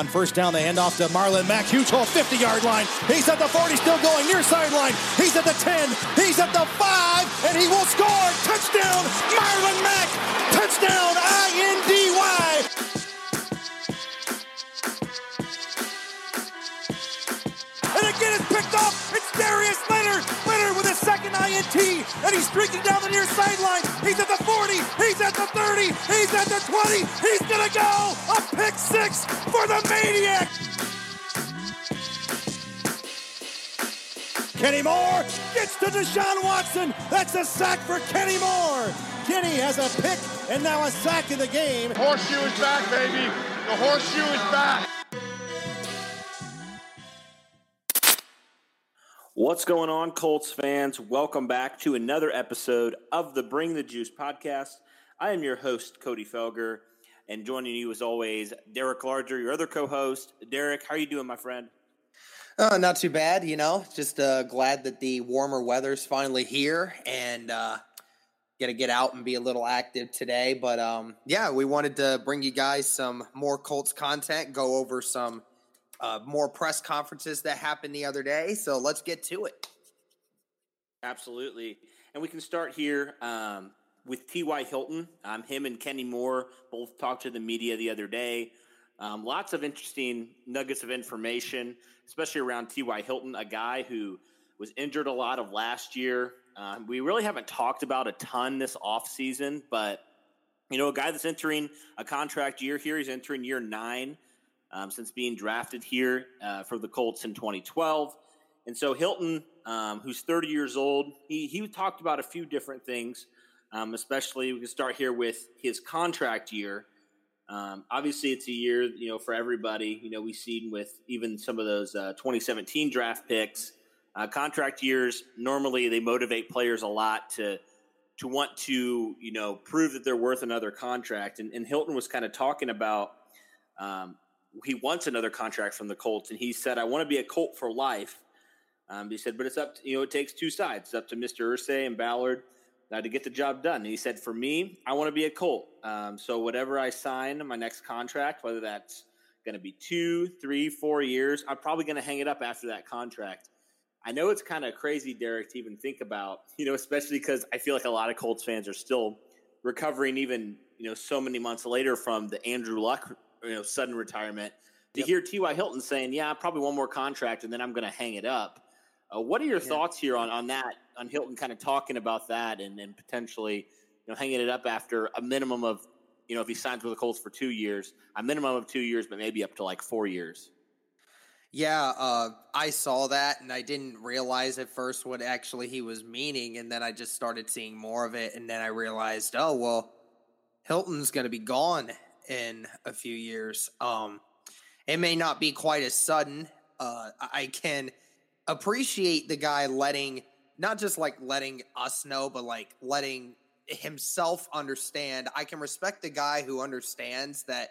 On first down, they hand off to Marlon Mack. Huge hole, 50 yard line. He's at the 40, still going near sideline. He's at the 10. He's at the 5, and he will score. Touchdown, Marlon Mack. Touchdown, I N D Y. And again, it's picked off. It's Darius Leonard. Leonard with second INT, and he's streaking down the near sideline. He's at the 40. He's at the 30. He's at the 20. He's gonna go a pick six for the Maniac. Kenny Moore gets to Deshaun Watson. That's a sack for Kenny Moore. Kenny has a pick and now a sack in the game. Horseshoe is back, baby. The horseshoe is back. What's going on, Colts fans? Welcome back to another episode of the Bring the Juice podcast. I am your host, Cody Felger, and joining you as always, Derek Larger, your other co-host. Derek, how are you doing, my friend? Uh, not too bad, you know. Just uh, glad that the warmer weather's finally here and uh, to get out and be a little active today. But um, yeah, we wanted to bring you guys some more Colts content, go over some uh, more press conferences that happened the other day. So let's get to it. Absolutely. And we can start here um, with T.Y. Hilton. Um, him and Kenny Moore both talked to the media the other day. Um, lots of interesting nuggets of information, especially around T.Y. Hilton, a guy who was injured a lot of last year. Um, we really haven't talked about a ton this offseason, but, you know, a guy that's entering a contract year here, he's entering year nine um, since being drafted here uh, for the Colts in 2012. And so Hilton, um, who's 30 years old, he, he talked about a few different things, um, especially we can start here with his contract year. Um, obviously, it's a year, you know, for everybody. You know, we've seen with even some of those uh, 2017 draft picks, uh, contract years. Normally, they motivate players a lot to to want to, you know, prove that they're worth another contract. And, and Hilton was kind of talking about um, he wants another contract from the Colts, and he said, "I want to be a Colt for life." Um, he said, "But it's up. To, you know, it takes two sides. It's up to Mister Irsay and Ballard." Uh, to get the job done. And he said, for me, I want to be a Colt. Um, so whatever I sign my next contract, whether that's going to be two, three, four years, I'm probably going to hang it up after that contract. I know it's kind of crazy, Derek, to even think about, you know, especially because I feel like a lot of Colts fans are still recovering, even you know, so many months later from the Andrew Luck, you know, sudden retirement. To yep. hear T.Y. Hilton saying, "Yeah, probably one more contract, and then I'm going to hang it up." Uh, what are your yeah. thoughts here on, on that, on Hilton kind of talking about that and, and potentially, you know, hanging it up after a minimum of, you know, if he signs with the Colts for two years, a minimum of two years, but maybe up to like four years? Yeah, uh, I saw that and I didn't realize at first what actually he was meaning. And then I just started seeing more of it. And then I realized, oh, well, Hilton's going to be gone in a few years. Um, it may not be quite as sudden. Uh, I can appreciate the guy letting not just like letting us know, but like letting himself understand. I can respect the guy who understands that,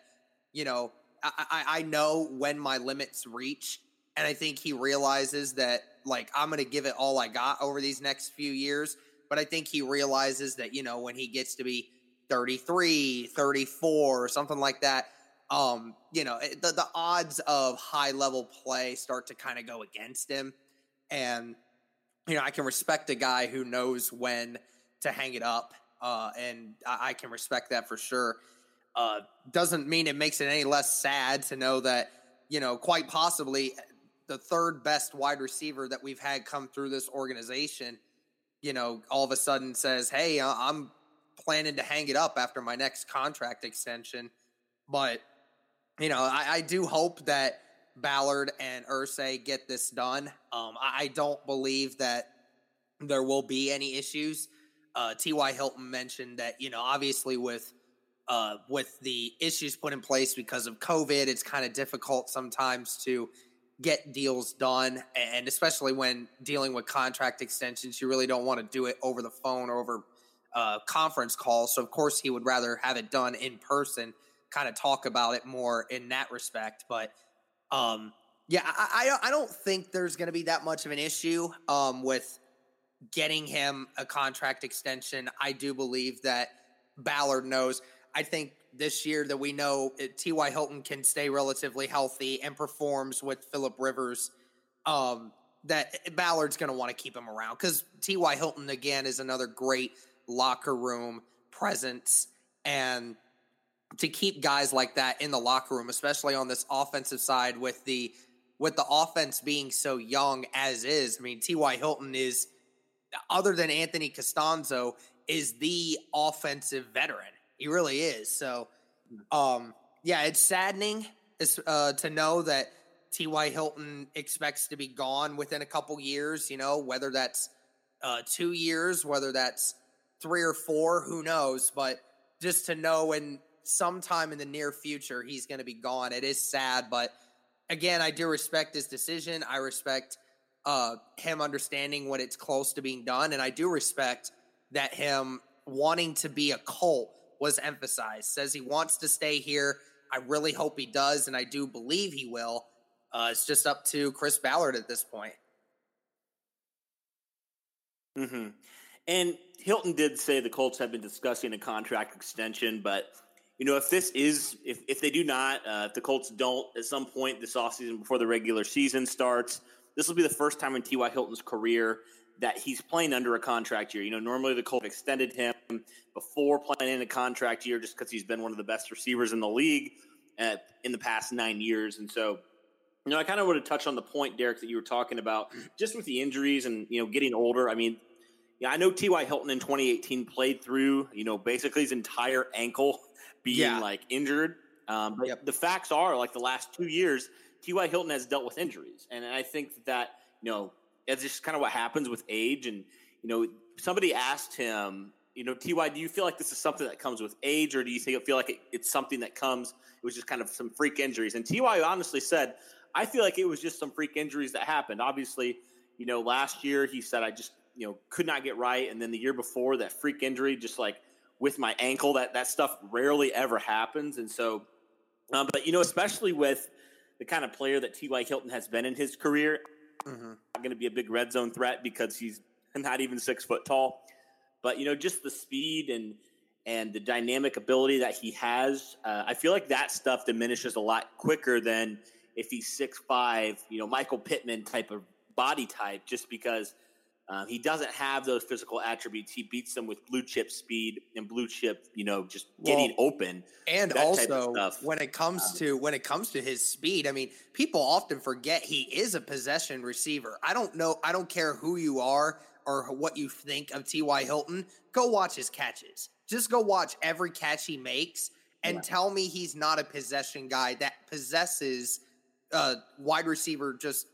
you know, I, I, I know when my limits reach. And I think he realizes that, like, I'm going to give it all I got over these next few years. But I think he realizes that, you know, when he gets to be 33, 34, or something like that, um, you know, the, the odds of high level play start to kind of go against him. And, you know, I can respect a guy who knows when to hang it up. Uh, and I, I, can respect that for sure. Uh, doesn't mean it makes it any less sad to know that, you know, quite possibly the third best wide receiver that we've had come through this organization, you know, all of a sudden says, Hey, I'm planning to hang it up after my next contract extension. But, you know, I, I do hope that Ballard and Irsay get this done. Um, I, I, don't believe that there will be any issues. Uh, T.Y. Hilton mentioned that you know obviously with uh, with the issues put in place because of COVID, it's kind of difficult sometimes to get deals done, and especially when dealing with contract extensions, you really don't want to do it over the phone or over uh, conference call. So of course he would rather have it done in person, kind of talk about it more in that respect, but. Um, yeah, I, I, I don't think there's going to be that much of an issue um, with getting him a contract extension. I do believe that Ballard knows. I think this year that we know T.Y. Hilton can stay relatively healthy and performs with Philip Rivers, um, that Ballard's going to want to keep him around because T.Y. Hilton, again, is another great locker room presence. And to keep guys like that in the locker room, especially on this offensive side with the with the offense being so young as is. I mean, T.Y. Hilton is other than Anthony Castonzo is the offensive veteran. He really is. So um yeah, it's saddening uh, to know that T.Y. Hilton expects to be gone within a couple years, you know, whether that's uh, two years, whether that's three or four, who knows? But just to know in sometime in the near future he's going to be gone, it is sad. But again, I do respect his decision. I respect uh, him understanding when it's close to being done, and I do respect that him wanting to be a Colt was emphasized. Says he wants to stay here. I really hope he does, and I do believe he will. Uh, it's just up to Chris Ballard at this point. Mm-hmm. And Hilton did say the Colts have been discussing a contract extension, but you know, if this is if if they do not, uh, if the Colts don't at some point this offseason before the regular season starts, this will be the first time in T.Y. Hilton's career that he's playing under a contract year. You know, normally the Colts extended him before playing in a contract year just because he's been one of the best receivers in the league at, uh, in the past nine years, and so you know, I kind of want to touch on the point, Derek, that you were talking about, just with the injuries and you know getting older. I mean, yeah, I know T.Y. Hilton in 2018 played through you know basically his entire ankle being yeah. like injured. Um, but yep. the facts are, like the last two years, T.Y. Hilton has dealt with injuries, and I think that you know it's just kind of what happens with age. And you know, somebody asked him, you know, Ty, do you feel like this is something that comes with age, or do you think feel like it, it's something that comes? It was just kind of some freak injuries. And Ty honestly said, I feel like it was just some freak injuries that happened. Obviously, you know, last year he said I just you know could not get right, and then the year before that freak injury, just like with my ankle, that that stuff rarely ever happens. And so, um, but you know, especially with the kind of player that T.Y. Hilton has been in his career, mm-hmm. not going to be a big red zone threat because he's not even six foot tall. But you know, just the speed and and the dynamic ability that he has, uh, I feel like that stuff diminishes a lot quicker than if he's six five, you know, Michael Pittman type of body type, just because um, he doesn't have those physical attributes. He beats them with blue chip speed and blue chip, you know, just getting well, open. And also, when it comes um, to when it comes to his speed, I mean, people often forget he is a possession receiver. I don't know. I don't care who you are or what you think of T.Y. Hilton. Go watch his catches. Just go watch every catch he makes and yeah. tell me he's not a possession guy that possesses uh, wide receiver just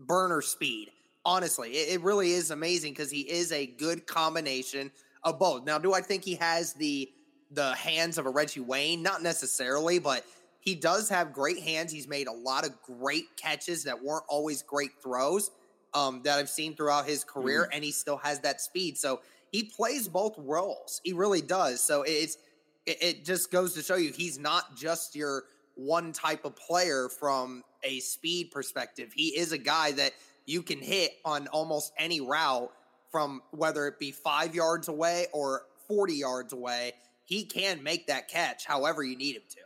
burner speed. Honestly, it, it really is amazing because he is a good combination of both. Now, do I think he has the the hands of a Reggie Wayne? Not necessarily, but he does have great hands. He's made a lot of great catches that weren't always great throws um, that I've seen throughout his career, mm. and he still has that speed. So he plays both roles. He really does. So it's it, it just goes to show you he's not just your one type of player from a speed perspective. He is a guy that you can hit on almost any route from whether it be five yards away or 40 yards away. He can make that catch however you need him to.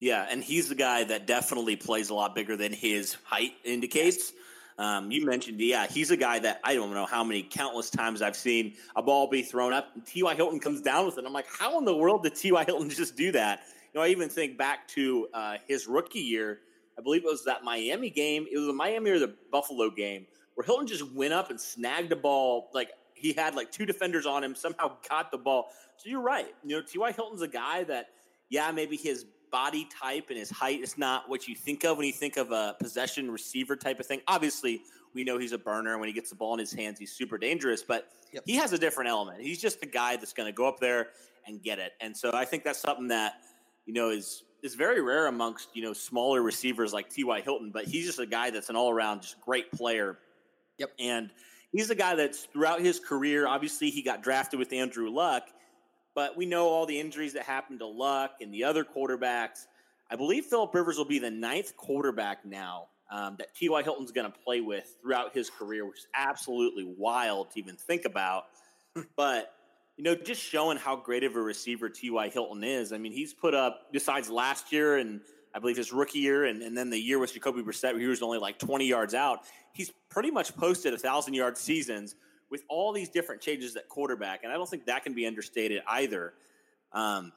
Yeah, and he's the guy that definitely plays a lot bigger than his height indicates. Um, you mentioned, yeah, he's a guy that I don't know how many countless times I've seen a ball be thrown up. And T.Y. Hilton comes down with it. I'm like, how in the world did T.Y. Hilton just do that? You know, I even think back to uh, his rookie year. I believe it was that Miami game. It was the Miami or the Buffalo game where Hilton just went up and snagged a ball. Like he had like two defenders on him, somehow got the ball. So you're right. You know, T.Y. Hilton's a guy that, yeah, maybe his body type and his height is not what you think of when you think of a possession receiver type of thing. Obviously, we know he's a burner. When he gets the ball in his hands, he's super dangerous, but yep. he has a different element. He's just a guy that's going to go up there and get it. And so I think that's something that, you know, is is very rare amongst, you know, smaller receivers like T.Y. Hilton, but he's just a guy that's an all around just great player. Yep. And he's a guy that's throughout his career, obviously he got drafted with Andrew Luck but we know all the injuries that happened to Luck and the other quarterbacks. I believe Philip Rivers will be the ninth quarterback now um, that T.Y. Hilton's going to play with throughout his career, which is absolutely wild to even think about. but you know, just showing how great of a receiver T.Y. Hilton is. I mean, he's put up, besides last year and I believe his rookie year and, and then the year with Jacoby Brissett, where he was only like 20 yards out, he's pretty much posted a 1,000 yard seasons with all these different changes at quarterback. And I don't think that can be understated either. Um,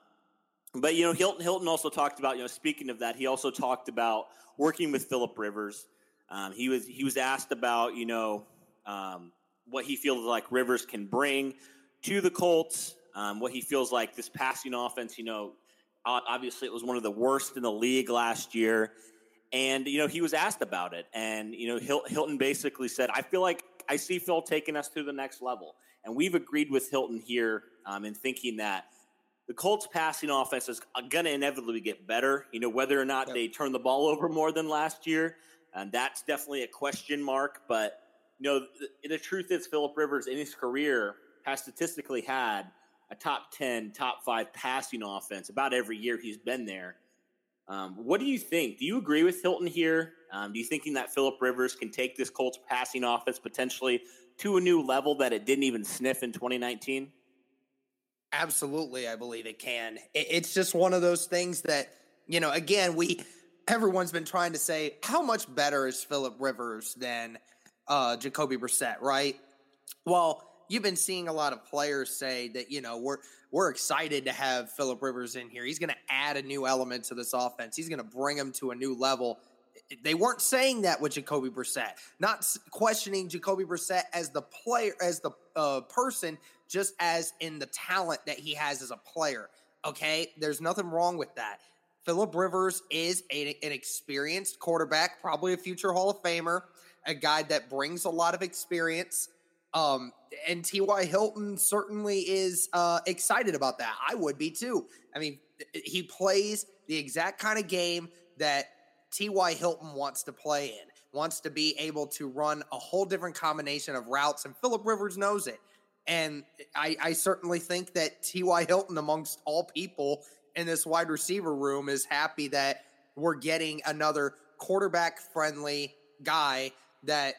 but, you know, Hilton, Hilton also talked about, you know, speaking of that, he also talked about working with Philip Rivers. Um, he was he was asked about, you know, um, what he feels like Rivers can bring to the Colts, um, what he feels like this passing offense, you know, obviously it was one of the worst in the league last year. And, you know, he was asked about it. And, you know, Hilton basically said, I feel like I see Phil taking us to the next level. And we've agreed with Hilton here um, in thinking that the Colts passing offense is going to inevitably get better. You know, whether or not yep. they turn the ball over more than last year, and that's definitely a question mark. But, you know, the, the truth is, Philip Rivers in his career has statistically had a top 10, top five passing offense about every year he's been there. Um, what do you think? Do you agree with Hilton here? Um, do you thinking that Philip Rivers can take this Colts passing offense potentially to a new level that it didn't even sniff in 2019? Absolutely, I believe it can. It's just one of those things that you know. Again, we everyone's been trying to say how much better is Philip Rivers than uh, Jacoby Brissett, right? Well, you've been seeing a lot of players say that you know we're we're excited to have Philip Rivers in here. He's going to add a new element to this offense. He's going to bring them to a new level. They weren't saying that with Jacoby Brissett, not questioning Jacoby Brissett as the player, as the uh, person, just as in the talent that he has as a player. Okay, there's nothing wrong with that. Philip Rivers is a, an experienced quarterback, probably a future Hall of Famer, a guy that brings a lot of experience um, and T.Y. Hilton certainly is uh, excited about that. I would be too. I mean, he plays the exact kind of game that T.Y. Hilton wants to play in, wants to be able to run a whole different combination of routes, and Philip Rivers knows it. And I, I certainly think that T.Y. Hilton, amongst all people in this wide receiver room, is happy that we're getting another quarterback friendly guy that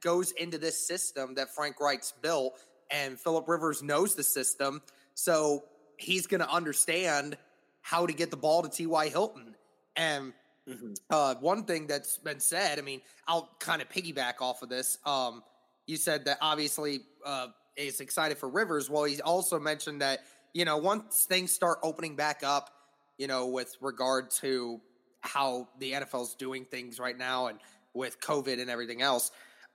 goes into this system that Frank Reich's built, and Philip Rivers knows the system, so he's going to understand how to get the ball to T.Y. Hilton. And mm-hmm. uh, one thing that's been said, I mean, I'll kind of piggyback off of this. Um, you said that obviously uh, is excited for Rivers. Well, he also mentioned that you know once things start opening back up, you know, with regard to how the NFL's doing things right now and with COVID and everything else,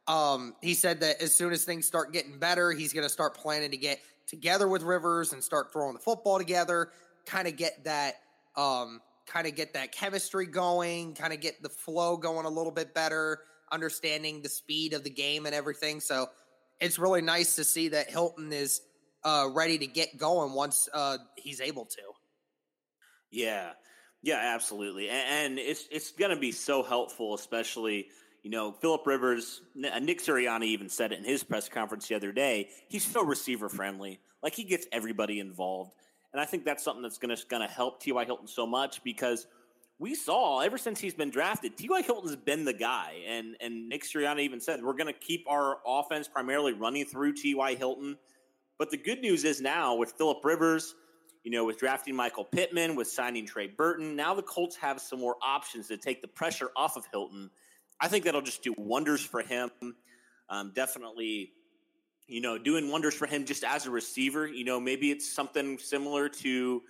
um, he said that as soon as things start getting better, he's going to start planning to get together with Rivers and start throwing the football together, kind of get that, um, kind of get that chemistry going, kind of get the flow going a little bit better, understanding the speed of the game and everything. So it's really nice to see that Hilton is uh, ready to get going once uh, he's able to. Yeah, yeah, absolutely, and, and it's it's going to be so helpful, especially you know, Philip Rivers, uh, Nick Sirianni even said it in his press conference the other day. He's so receiver friendly. Like he gets everybody involved. And I think that's something that's going to going to help T.Y. Hilton so much because we saw ever since he's been drafted, T.Y. Hilton's been the guy. And and Nick Sirianni even said we're going to keep our offense primarily running through T.Y. Hilton. But the good news is now with Philip Rivers, you know, with drafting Michael Pittman, with signing Trey Burton, now the Colts have some more options to take the pressure off of Hilton I think that'll just do wonders for him. Um, definitely, you know, doing wonders for him just as a receiver. You know, maybe it's something similar to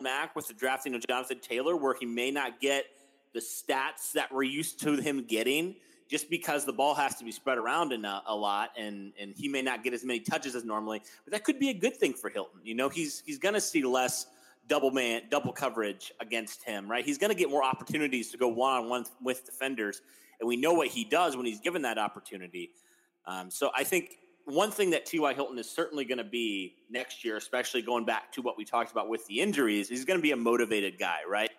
Mack with the drafting of Jonathan Taylor, where he may not get the stats that we're used to him getting just because the ball has to be spread around in a, a, lot and and he may not get as many touches as normally but that could be a good thing for Hilton you know he's he's going to see less double man, double coverage against him, right? He's going to get more opportunities to go one on one with defenders, and we know what he does when he's given that opportunity. Um, so I think one thing that T.Y. Hilton is certainly going to be next year, especially going back to what we talked about with the injuries, he's going to be a motivated guy, right?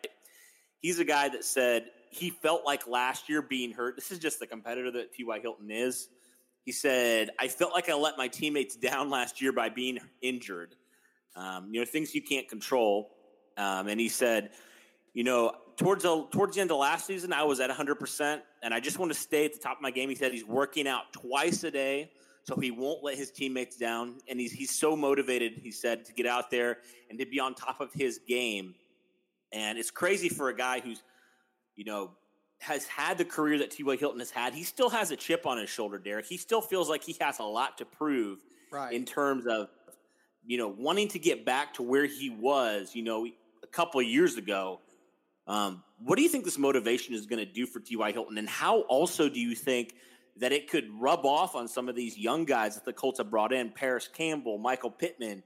He's a guy that said he felt like last year being hurt. This is just the competitor that T.Y. Hilton is. He said, I felt like I let my teammates down last year by being injured um, you know, things you can't control. Um, and he said, you know, towards the, towards the end of last season, I was at 100%, and I just want to stay at the top of my game. He said he's working out twice a day, so he won't let his teammates down. And he's he's so motivated. He said to get out there and to be on top of his game. And it's crazy for a guy who's, you know, has had the career that T.Y. Hilton has had. He still has a chip on his shoulder, Derek. He still feels like he has a lot to prove right. in terms of, you know, wanting to get back to where he was, you know, a couple of years ago. Um, what do you think this motivation is going to do for T.Y. Hilton? And how also do you think that it could rub off on some of these young guys that the Colts have brought in Parris Campbell, Michael Pittman,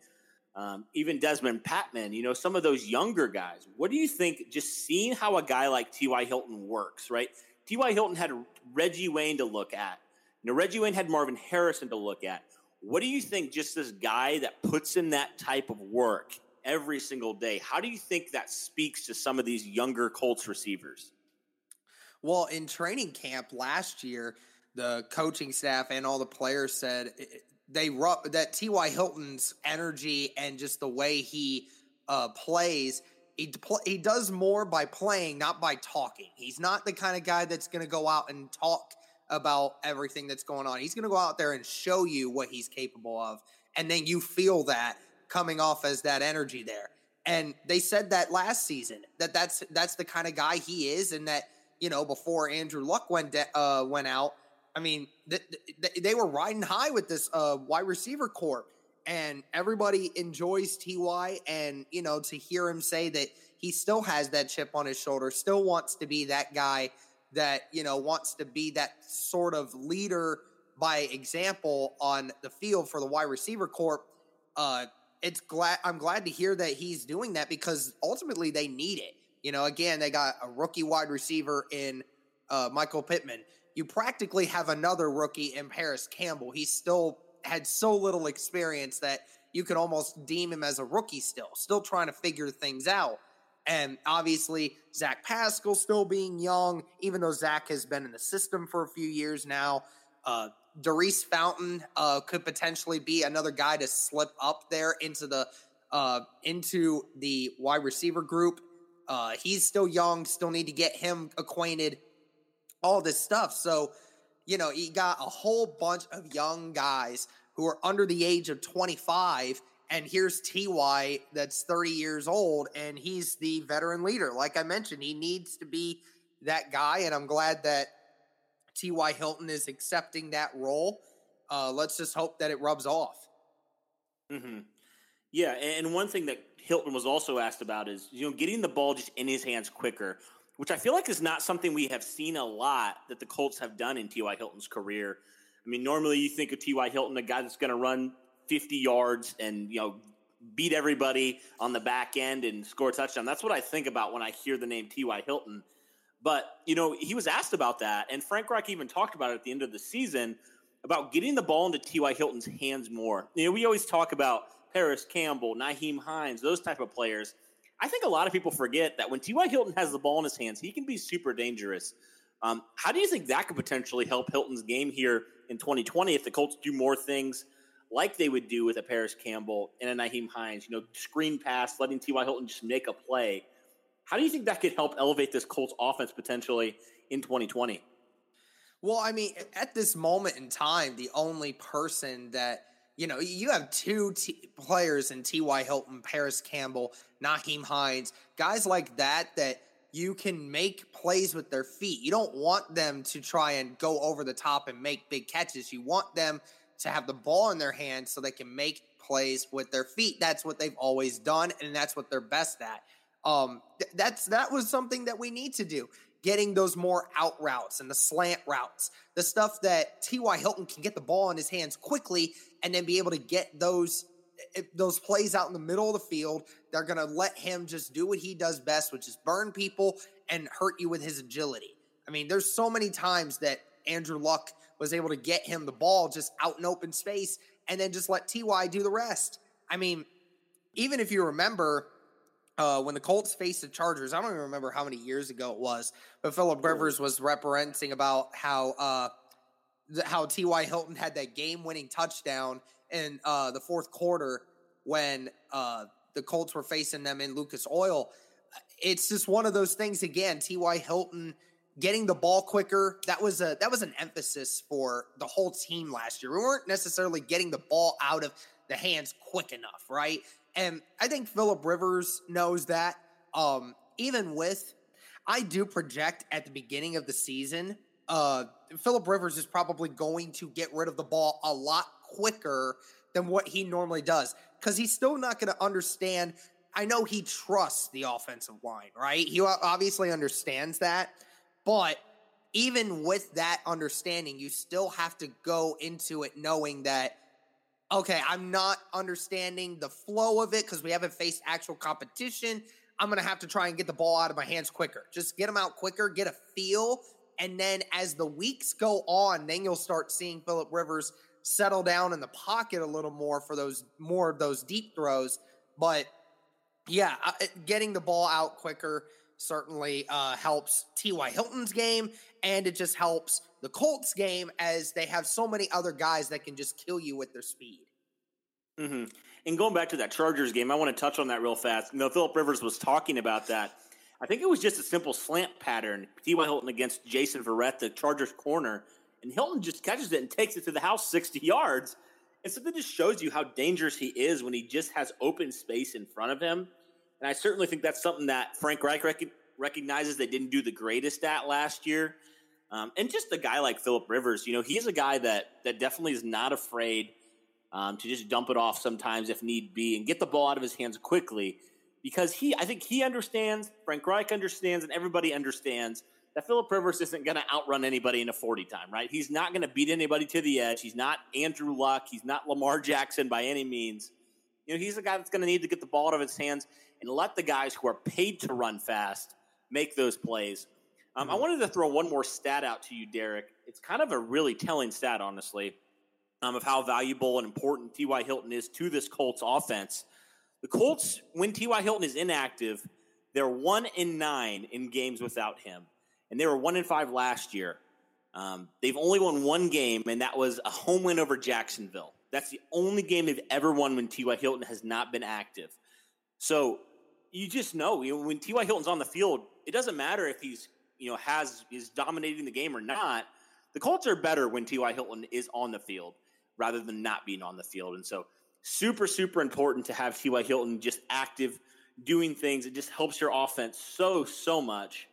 um, even Dezmon Patmon, you know, some of those younger guys. What do you think, just seeing how a guy like T.Y. Hilton works, right? T.Y. Hilton had Reggie Wayne to look at. You know, Reggie Wayne had Marvin Harrison to look at. What do you think, just this guy that puts in that type of work every single day, how do you think that speaks to some of these younger Colts receivers? Well, in training camp last year, the coaching staff and all the players said they that T.Y. Hilton's energy and just the way he uh, plays. He, he does more by playing, not by talking. He's not the kind of guy that's going to go out and talk about everything that's going on. He's going to go out there and show you what he's capable of. And then you feel that coming off as that energy there. And they said that last season that that's that's the kind of guy he is, and that you know before Andrew Luck went de- uh, went out, I mean, th- th- they were riding high with this uh, wide receiver corps, and everybody enjoys Ty. And you know, to hear him say that he still has that chip on his shoulder, still wants to be that guy that you know wants to be that sort of leader by example on the field for the wide receiver corps. Uh, it's glad I'm glad to hear that he's doing that because ultimately they need it. You know, again, they got a rookie wide receiver in uh, Michael Pittman you practically have another rookie in Parris Campbell. He still had so little experience that you could almost deem him as a rookie still, still trying to figure things out. And obviously, Zach Pascal still being young, even though Zach has been in the system for a few years now. Uh, Fountain uh, could potentially be another guy to slip up there into the uh, into the wide receiver group. Uh, he's still young, still need to get him acquainted all this stuff. So, you know, you got a whole bunch of young guys who are under the age of 25 and here's TY that's 30 years old and he's the veteran leader. Like I mentioned, he needs to be that guy and I'm glad that TY Hilton is accepting that role. Uh, let's just hope that it rubs off. Mm-hmm. Yeah, and one thing that Hilton was also asked about is you know getting the ball just in his hands quicker which I feel like is not something we have seen a lot that the Colts have done in T.Y. Hilton's career. I mean, normally you think of T.Y. Hilton, a guy that's going to run 50 yards and, you know, beat everybody on the back end and score a touchdown. That's what I think about when I hear the name T.Y. Hilton. But, you know, he was asked about that, and Frank Reich even talked about it at the end of the season about getting the ball into T.Y. Hilton's hands more. You know, we always talk about Parris Campbell, Nyheim Hines, those type of players – I think a lot of people forget that when T.Y. Hilton has the ball in his hands, he can be super dangerous. Um, how do you think that could potentially help Hilton's game here in 2020 if the Colts do more things like they would do with a Parris Campbell and a Nyheim Hines? You know, screen pass, letting T.Y. Hilton just make a play. How do you think that could help elevate this Colts offense potentially in 2020? Well, I mean, at this moment in time, the only person that you know, you have two t- players in T.Y. Hilton, Parris Campbell, Nyheim Hines, guys like that that you can make plays with their feet. You don't want them to try and go over the top and make big catches. You want them to have the ball in their hands so they can make plays with their feet. That's what they've always done, and that's what they're best at. Um, th- that's that was something that we need to do getting those more out routes and the slant routes, the stuff that T.Y. Hilton can get the ball in his hands quickly and then be able to get those eh, those plays out in the middle of the field. They're going to let him just do what he does best, which is burn people and hurt you with his agility. I mean, there's so many times that Andrew Luck was able to get him the ball just out in open space and then just let TY do the rest. I mean, even if you remember uh, when the Colts faced the Chargers, I don't even remember how many years ago it was, but Philip Rivers was referencing about how uh, how T.Y. Hilton had that game-winning touchdown in uh, the fourth quarter when uh, the Colts were facing them in Lucas Oil. It's just one of those things. Again, T.Y. Hilton getting the ball quicker. That was a that was an emphasis for the whole team last year. We weren't necessarily getting the ball out of the hands quick enough, right? And I think Philip Rivers knows that. Um, even with, I do project at the beginning of the season, uh, Philip Rivers is probably going to get rid of the ball a lot quicker than what he normally does because he's still not going to understand. I know he trusts the offensive line, right? He obviously understands that, but even with that understanding, you still have to go into it knowing that okay, I'm not understanding the flow of it because we haven't faced actual competition. I'm going to have to try and get the ball out of my hands quicker. Just get them out quicker, get a feel. And then as the weeks go on, then you'll start seeing Philip Rivers settle down in the pocket a little more for those more of those deep throws. But yeah, getting the ball out quicker certainly uh, helps T.Y. Hilton's game, and it just helps the Colts game as they have so many other guys that can just kill you with their speed. Mm-hmm. And going back to that Chargers game, I want to touch on that real fast. You know, Philip Rivers was talking about that. I think it was just a simple slant pattern. T.Y. Hilton against Jason Verrett, the Chargers corner, and Hilton just catches it and takes it to the house 60 yards. And so that just shows you how dangerous he is when he just has open space in front of him. And I certainly think that's something that Frank Reich rec- recognizes they didn't do the greatest at last year. Um, and just a guy like Philip Rivers, you know, he's a guy that that definitely is not afraid um, to just dump it off sometimes if need be and get the ball out of his hands quickly because he, I think he understands, Frank Reich understands, and everybody understands that Philip Rivers isn't going to outrun anybody in a 40 time, right? He's not going to beat anybody to the edge. He's not Andrew Luck. He's not Lamar Jackson by any means. You know, he's the guy that's going to need to get the ball out of his hands and let the guys who are paid to run fast make those plays. Um, I mm-hmm. wanted to throw one more stat out to you, Derek. It's kind of a really telling stat, honestly, um, of how valuable and important T.Y. Hilton is to this Colts offense. The Colts, when T.Y. Hilton is inactive, they're one in nine in games without him, and they were one in five last year. Um, they've only won one game, and that was a home win over Jacksonville. That's the only game they've ever won when T.Y. Hilton has not been active. So you just know, you know when T.Y. Hilton's on the field, it doesn't matter if he's you know has is dominating the game or not. The Colts are better when T.Y. Hilton is on the field rather than not being on the field, and so super super important to have T.Y. Hilton just active, doing things. It just helps your offense so so much.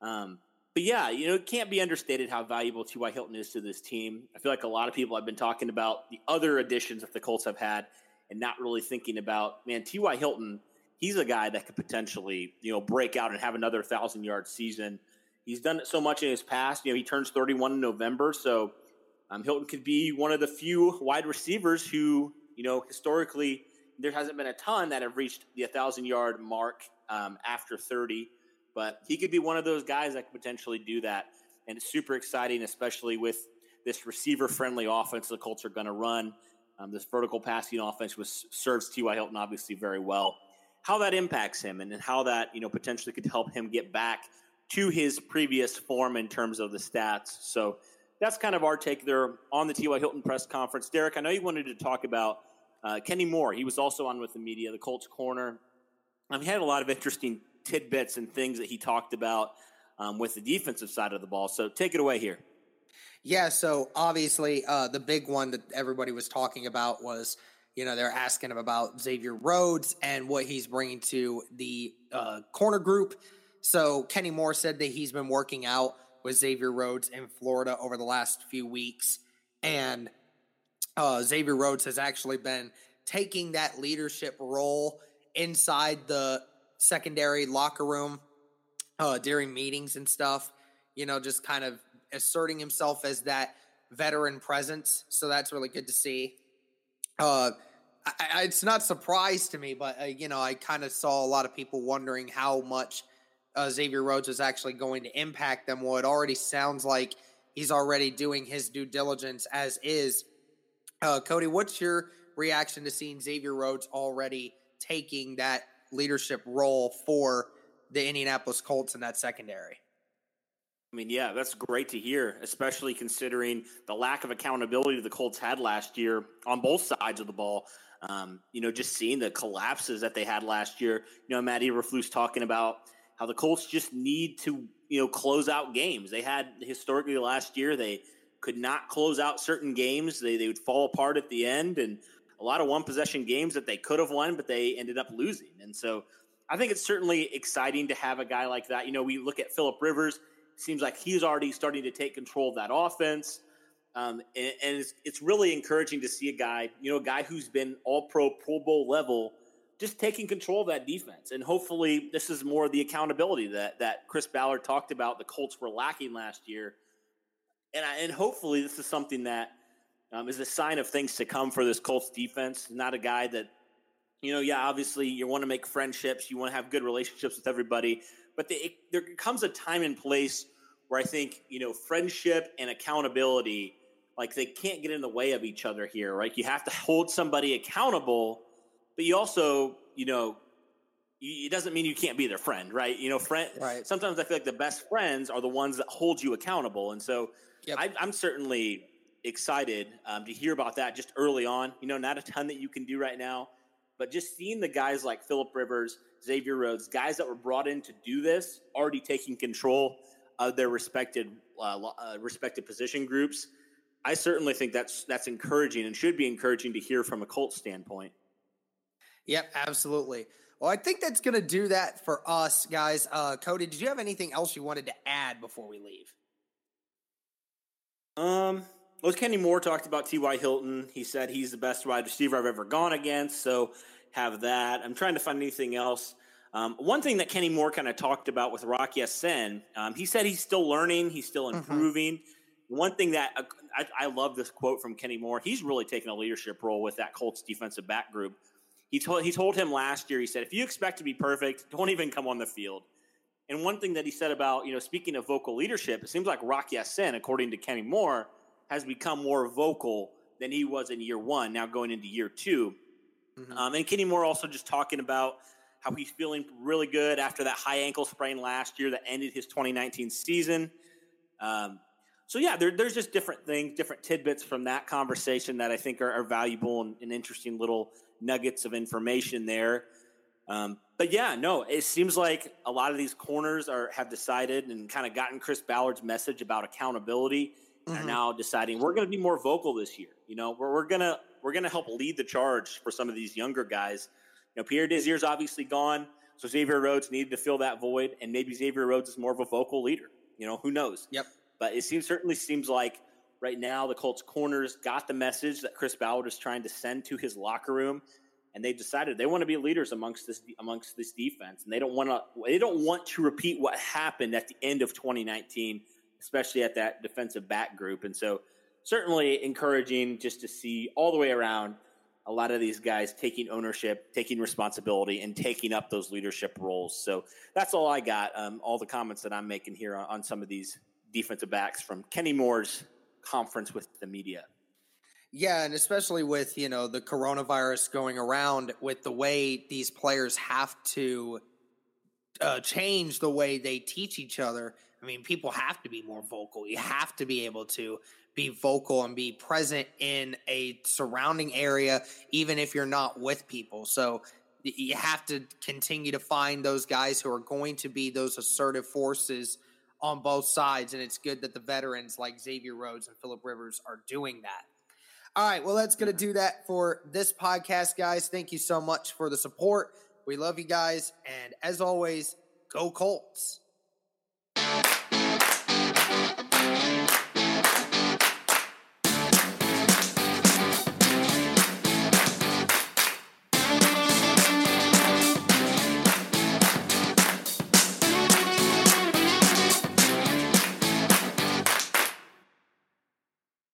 Um, but yeah, you know, it can't be understated how valuable T.Y. Hilton is to this team. I feel like a lot of people have been talking about the other additions that the Colts have had and not really thinking about, man, T.Y. Hilton he's a guy that could potentially, you know, break out and have another thousand yard season. He's done it so much in his past. You know, he turns 31 in November, so um, Hilton could be one of the few wide receivers who, you know, historically there hasn't been a ton that have reached the thousand yard mark um, after 30, but he could be one of those guys that could potentially do that. And it's super exciting, especially with this receiver friendly offense the Colts are going to run. Um, this vertical passing offense, which serves T.Y. Hilton obviously very well how that impacts him and how that you know potentially could help him get back to his previous form in terms of the stats. So that's kind of our take there on the T.Y. Hilton press conference. Derek, I know you wanted to talk about uh, Kenny Moore. He was also on with the media, the Colts corner. Um, he had a lot of interesting tidbits and things that he talked about um, with the defensive side of the ball. So take it away here. Yeah, so obviously uh, the big one that everybody was talking about was you know, they're asking him about Xavier Rhodes and what he's bringing to the uh, corner group. So Kenny Moore said that he's been working out with Xavier Rhodes in Florida over the last few weeks. And uh, Xavier Rhodes has actually been taking that leadership role inside the secondary locker room uh, during meetings and stuff. You know, just kind of asserting himself as that veteran presence. So that's really good to see. Uh, I, I, it's not surprise to me, but uh, you know, I kind of saw a lot of people wondering how much uh, Xavier Rhodes was actually going to impact them. Well, it already sounds like he's already doing his due diligence as is. Uh, Cody, what's your reaction to seeing Xavier Rhodes already taking that leadership role for the Indianapolis Colts in that secondary? I mean, yeah, that's great to hear, especially considering the lack of accountability the Colts had last year on both sides of the ball. Um, you know, just seeing the collapses that they had last year. You know, Matt Eberflus talking about how the Colts just need to, you know, close out games. They had historically last year, they could not close out certain games. They, they would fall apart at the end and a lot of one possession games that they could have won, but they ended up losing. And so I think it's certainly exciting to have a guy like that. You know, we look at Philip Rivers, seems like he's already starting to take control of that offense. Um, and, and it's, it's, really encouraging to see a guy, you know, a guy who's been all pro, Pro Bowl level, just taking control of that defense. And hopefully, this is more the accountability that, that Chris Ballard talked about the Colts were lacking last year. And, I, and hopefully, this is something that um, is a sign of things to come for this Colts defense. Not a guy that, you know, yeah, obviously you want to make friendships, you want to have good relationships with everybody, but the, it, there comes a time and place where I think, you know, friendship and accountability like they can't get in the way of each other here, right? You have to hold somebody accountable, but you also, you know, it doesn't mean you can't be their friend, right? You know, friend. Right. Sometimes I feel like the best friends are the ones that hold you accountable, and so yep. I, am certainly excited um, to hear about that just early on. You know, not a ton that you can do right now, but just seeing the guys like Philip Rivers, Xavier Rhodes, guys that were brought in to do this, already taking control of their respected uh, uh, respected position groups. I certainly think that's that's encouraging and should be encouraging to hear from a Colts standpoint. Yep, absolutely. Well, I think that's going to do that for us, guys. Uh, Cody, did you have anything else you wanted to add before we leave? Um, well, Kenny Moore talked about T.Y. Hilton. He said he's the best wide receiver I've ever gone against. So have that. I'm trying to find anything else. Um, one thing that Kenny Moore kind of talked about with Rock Ya-Sin, um, he said he's still learning, he's still mm-hmm. improving. Mm-hmm one thing that uh, I, I, love this quote from Kenny Moore. He's really taken a leadership role with that Colts defensive back group. He told he told him last year. He said, "If you expect to be perfect, don't even come on the field." And one thing that he said about you know speaking of vocal leadership, it seems like Rock Ya-Sin, according to Kenny Moore, has become more vocal than he was in year one. Now going into year 2 mm-hmm. um, and Kenny Moore also just talking about how he's feeling really good after that high ankle sprain last year that ended his 2019 season. Um, so yeah, there, there's just different things, different tidbits from that conversation that I think are, are valuable and, and, interesting little nuggets of information there. Um, but yeah, no, it seems like a lot of these corners are have decided and kind of gotten Chris Ballard's message about accountability and mm-hmm. are now deciding we're going to be more vocal this year. You know, we're, we're gonna we're gonna help lead the charge for some of these younger guys. You know, Pierre Desir's obviously gone, so Xavier Rhodes needed to fill that void, and maybe Xavier Rhodes is more of a vocal leader. You know, who knows? Yep. But it seems certainly seems like right now the Colts corners got the message that Chris Ballard is trying to send to his locker room, and they decided they want to be leaders amongst this amongst this defense, and they don't want to they don't want to repeat what happened at the end of 2019, especially at that defensive back group. And so, certainly encouraging just to see all the way around a lot of these guys taking ownership, taking responsibility, and taking up those leadership roles. So that's all I got. Um, all the comments that I'm making here on, on some of these defensive backs from Kenny Moore's conference with the media. Yeah, and especially with, you know, the coronavirus going around with the way these players have to uh, change the way they teach each other. I mean, people have to be more vocal. You have to be able to be vocal and be present in a surrounding area, even if you're not with people. So you have to continue to find those guys who are going to be those assertive forces – on both sides, and it's good that the veterans like Xavier Rhodes and Philip Rivers are doing that. All right, well, that's going to do that for this podcast, guys. Thank you so much for the support. We love you guys, and as always, go Colts.